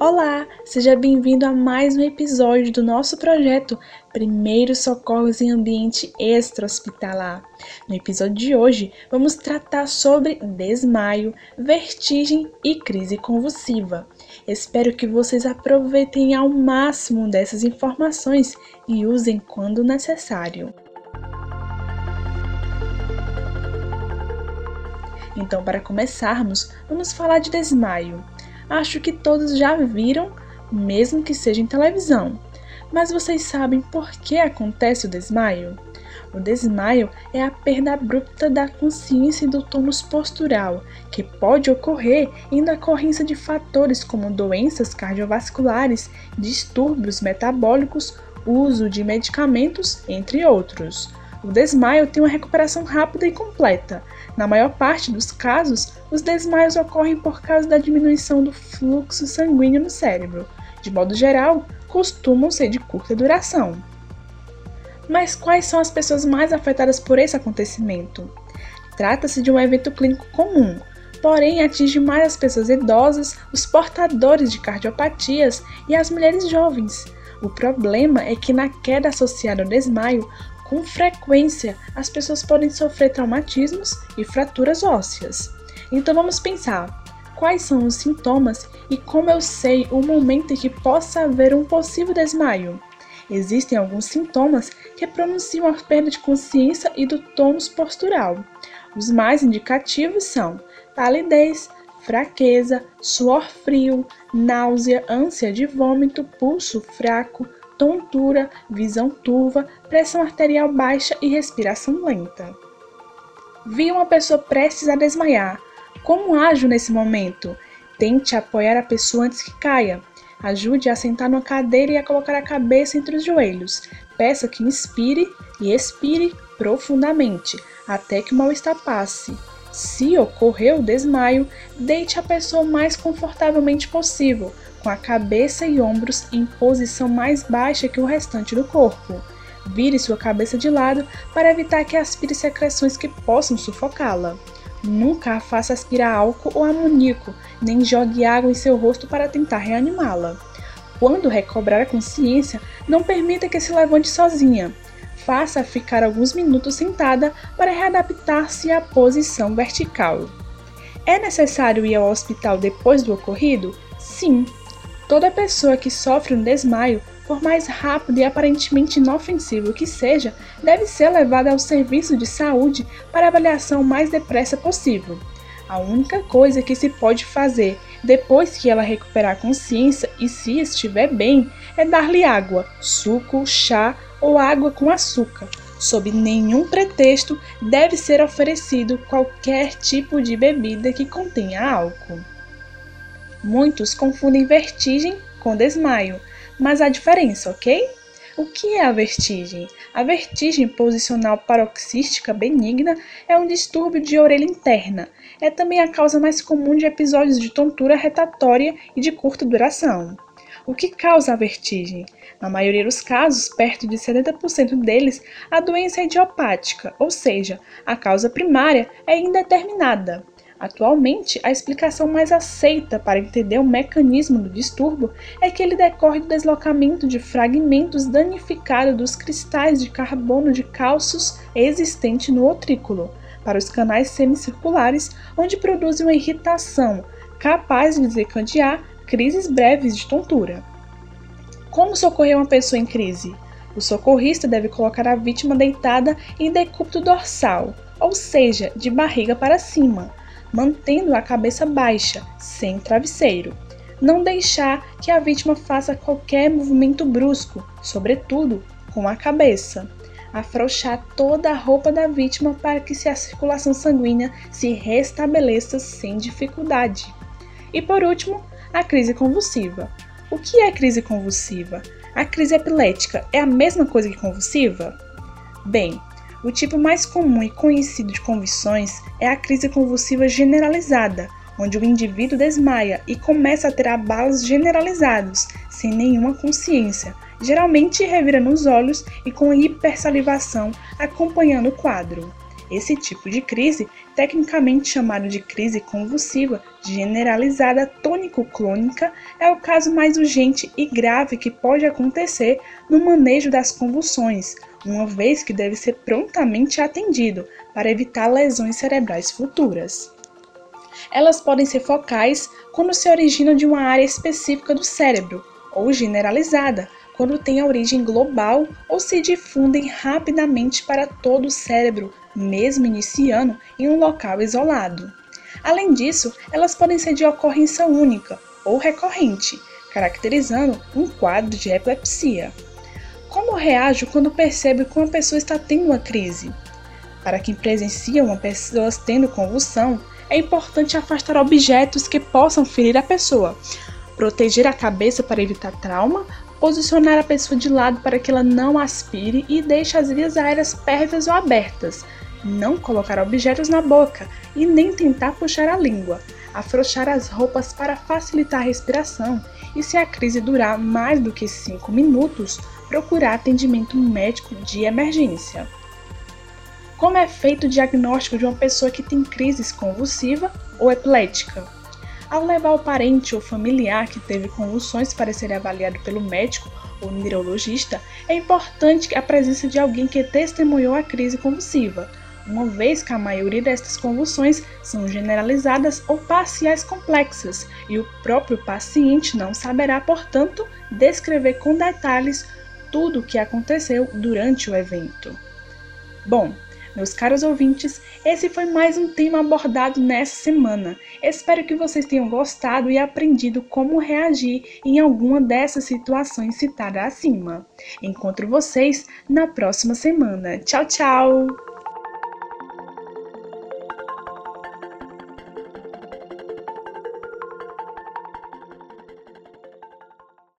Olá, seja bem-vindo a mais um episódio do nosso projeto Primeiros Socorros em Ambiente Extra-Hospitalar. No episódio de hoje, vamos tratar sobre desmaio, vertigem e crise convulsiva. Espero que vocês aproveitem ao máximo dessas informações e usem quando necessário. Então, para começarmos, vamos falar de desmaio acho que todos já viram, mesmo que seja em televisão. Mas vocês sabem por que acontece o desmaio? O desmaio é a perda abrupta da consciência e do tônus postural, que pode ocorrer em decorrência de fatores como doenças cardiovasculares, distúrbios metabólicos, uso de medicamentos, entre outros. O desmaio tem uma recuperação rápida e completa. Na maior parte dos casos, os desmaios ocorrem por causa da diminuição do fluxo sanguíneo no cérebro. De modo geral, costumam ser de curta duração. Mas quais são as pessoas mais afetadas por esse acontecimento? Trata-se de um evento clínico comum, porém atinge mais as pessoas idosas, os portadores de cardiopatias e as mulheres jovens. O problema é que na queda associada ao desmaio, com frequência, as pessoas podem sofrer traumatismos e fraturas ósseas. Então vamos pensar: quais são os sintomas e como eu sei o momento em que possa haver um possível desmaio? Existem alguns sintomas que pronunciam a perda de consciência e do tônus postural. Os mais indicativos são palidez, fraqueza, suor frio, náusea, ânsia de vômito, pulso fraco, tontura, visão turva, pressão arterial baixa e respiração lenta. Vi uma pessoa prestes a desmaiar. Como ajo nesse momento? Tente apoiar a pessoa antes que caia. Ajude a sentar numa cadeira e a colocar a cabeça entre os joelhos. Peça que inspire e expire profundamente até que o mal-estar passe. Se ocorreu o desmaio, deite a pessoa o mais confortavelmente possível, com a cabeça e ombros em posição mais baixa que o restante do corpo. Vire sua cabeça de lado para evitar que aspire secreções que possam sufocá-la. Nunca a faça aspirar álcool ou amoníaco, nem jogue água em seu rosto para tentar reanimá-la. Quando recobrar a consciência, não permita que se levante sozinha. Faça ficar alguns minutos sentada para readaptar-se à posição vertical. É necessário ir ao hospital depois do ocorrido? Sim, Toda pessoa que sofre um desmaio, por mais rápido e aparentemente inofensivo que seja, deve ser levada ao serviço de saúde para avaliação o mais depressa possível. A única coisa que se pode fazer depois que ela recuperar consciência e se estiver bem é dar-lhe água, suco, chá ou água com açúcar. Sob nenhum pretexto deve ser oferecido qualquer tipo de bebida que contenha álcool. Muitos confundem vertigem com desmaio, mas há diferença, ok? O que é a vertigem? A vertigem posicional paroxística benigna é um distúrbio de orelha interna. É também a causa mais comum de episódios de tontura retatória e de curta duração. O que causa a vertigem? Na maioria dos casos, perto de 70% deles, a doença é idiopática, ou seja, a causa primária é indeterminada. Atualmente, a explicação mais aceita para entender o mecanismo do distúrbio é que ele decorre do deslocamento de fragmentos danificados dos cristais de carbono de cálcios existente no outrículo para os canais semicirculares, onde produzem uma irritação capaz de desencadear crises breves de tontura. Como socorrer uma pessoa em crise? O socorrista deve colocar a vítima deitada em decúbito dorsal, ou seja, de barriga para cima, mantendo a cabeça baixa, sem travesseiro. Não deixar que a vítima faça qualquer movimento brusco, sobretudo com a cabeça. Afrouxar toda a roupa da vítima para que a circulação sanguínea se restabeleça sem dificuldade. E por último, a crise convulsiva. O que é crise convulsiva? A crise epilética é a mesma coisa que convulsiva? Bem, o tipo mais comum e conhecido de convulsões é a crise convulsiva generalizada, onde o indivíduo desmaia e começa a ter abalos generalizados, sem nenhuma consciência, geralmente revirando os olhos e com hipersalivação acompanhando o quadro. Esse tipo de crise, tecnicamente chamado de crise convulsiva generalizada tônico-clônica, é o caso mais urgente e grave que pode acontecer no manejo das convulsões, uma vez que deve ser prontamente atendido para evitar lesões cerebrais futuras. Elas podem ser focais quando se originam de uma área específica do cérebro, ou generalizada, quando têm origem global ou se difundem rapidamente para todo o cérebro, mesmo iniciando em um local isolado. Além disso, elas podem ser de ocorrência única ou recorrente, caracterizando um quadro de epilepsia. Como reajo quando percebo que uma pessoa está tendo uma crise? Para quem presencia uma pessoa tendo convulsão, é importante afastar objetos que possam ferir a pessoa, proteger a cabeça para evitar trauma, posicionar a pessoa de lado para que ela não aspire e deixe as vias aéreas pérvias ou abertas, não colocar objetos na boca e nem tentar puxar a língua, afrouxar as roupas para facilitar a respiração e, se a crise durar mais do que 5 minutos, procurar atendimento médico de emergência. Como é feito o diagnóstico de uma pessoa que tem crises convulsiva ou epilética? Ao levar o parente ou familiar que teve convulsões para ser avaliado pelo médico ou neurologista, é importante a presença de alguém que testemunhou a crise convulsiva, uma vez que a maioria destas convulsões são generalizadas ou parciais complexas e o próprio paciente não saberá, portanto, descrever com detalhes tudo o que aconteceu durante o evento. Bom, meus caros ouvintes, esse foi mais um tema abordado nessa semana. Espero que vocês tenham gostado e aprendido como reagir em alguma dessas situações citadas acima. Encontro vocês na próxima semana. Tchau, tchau!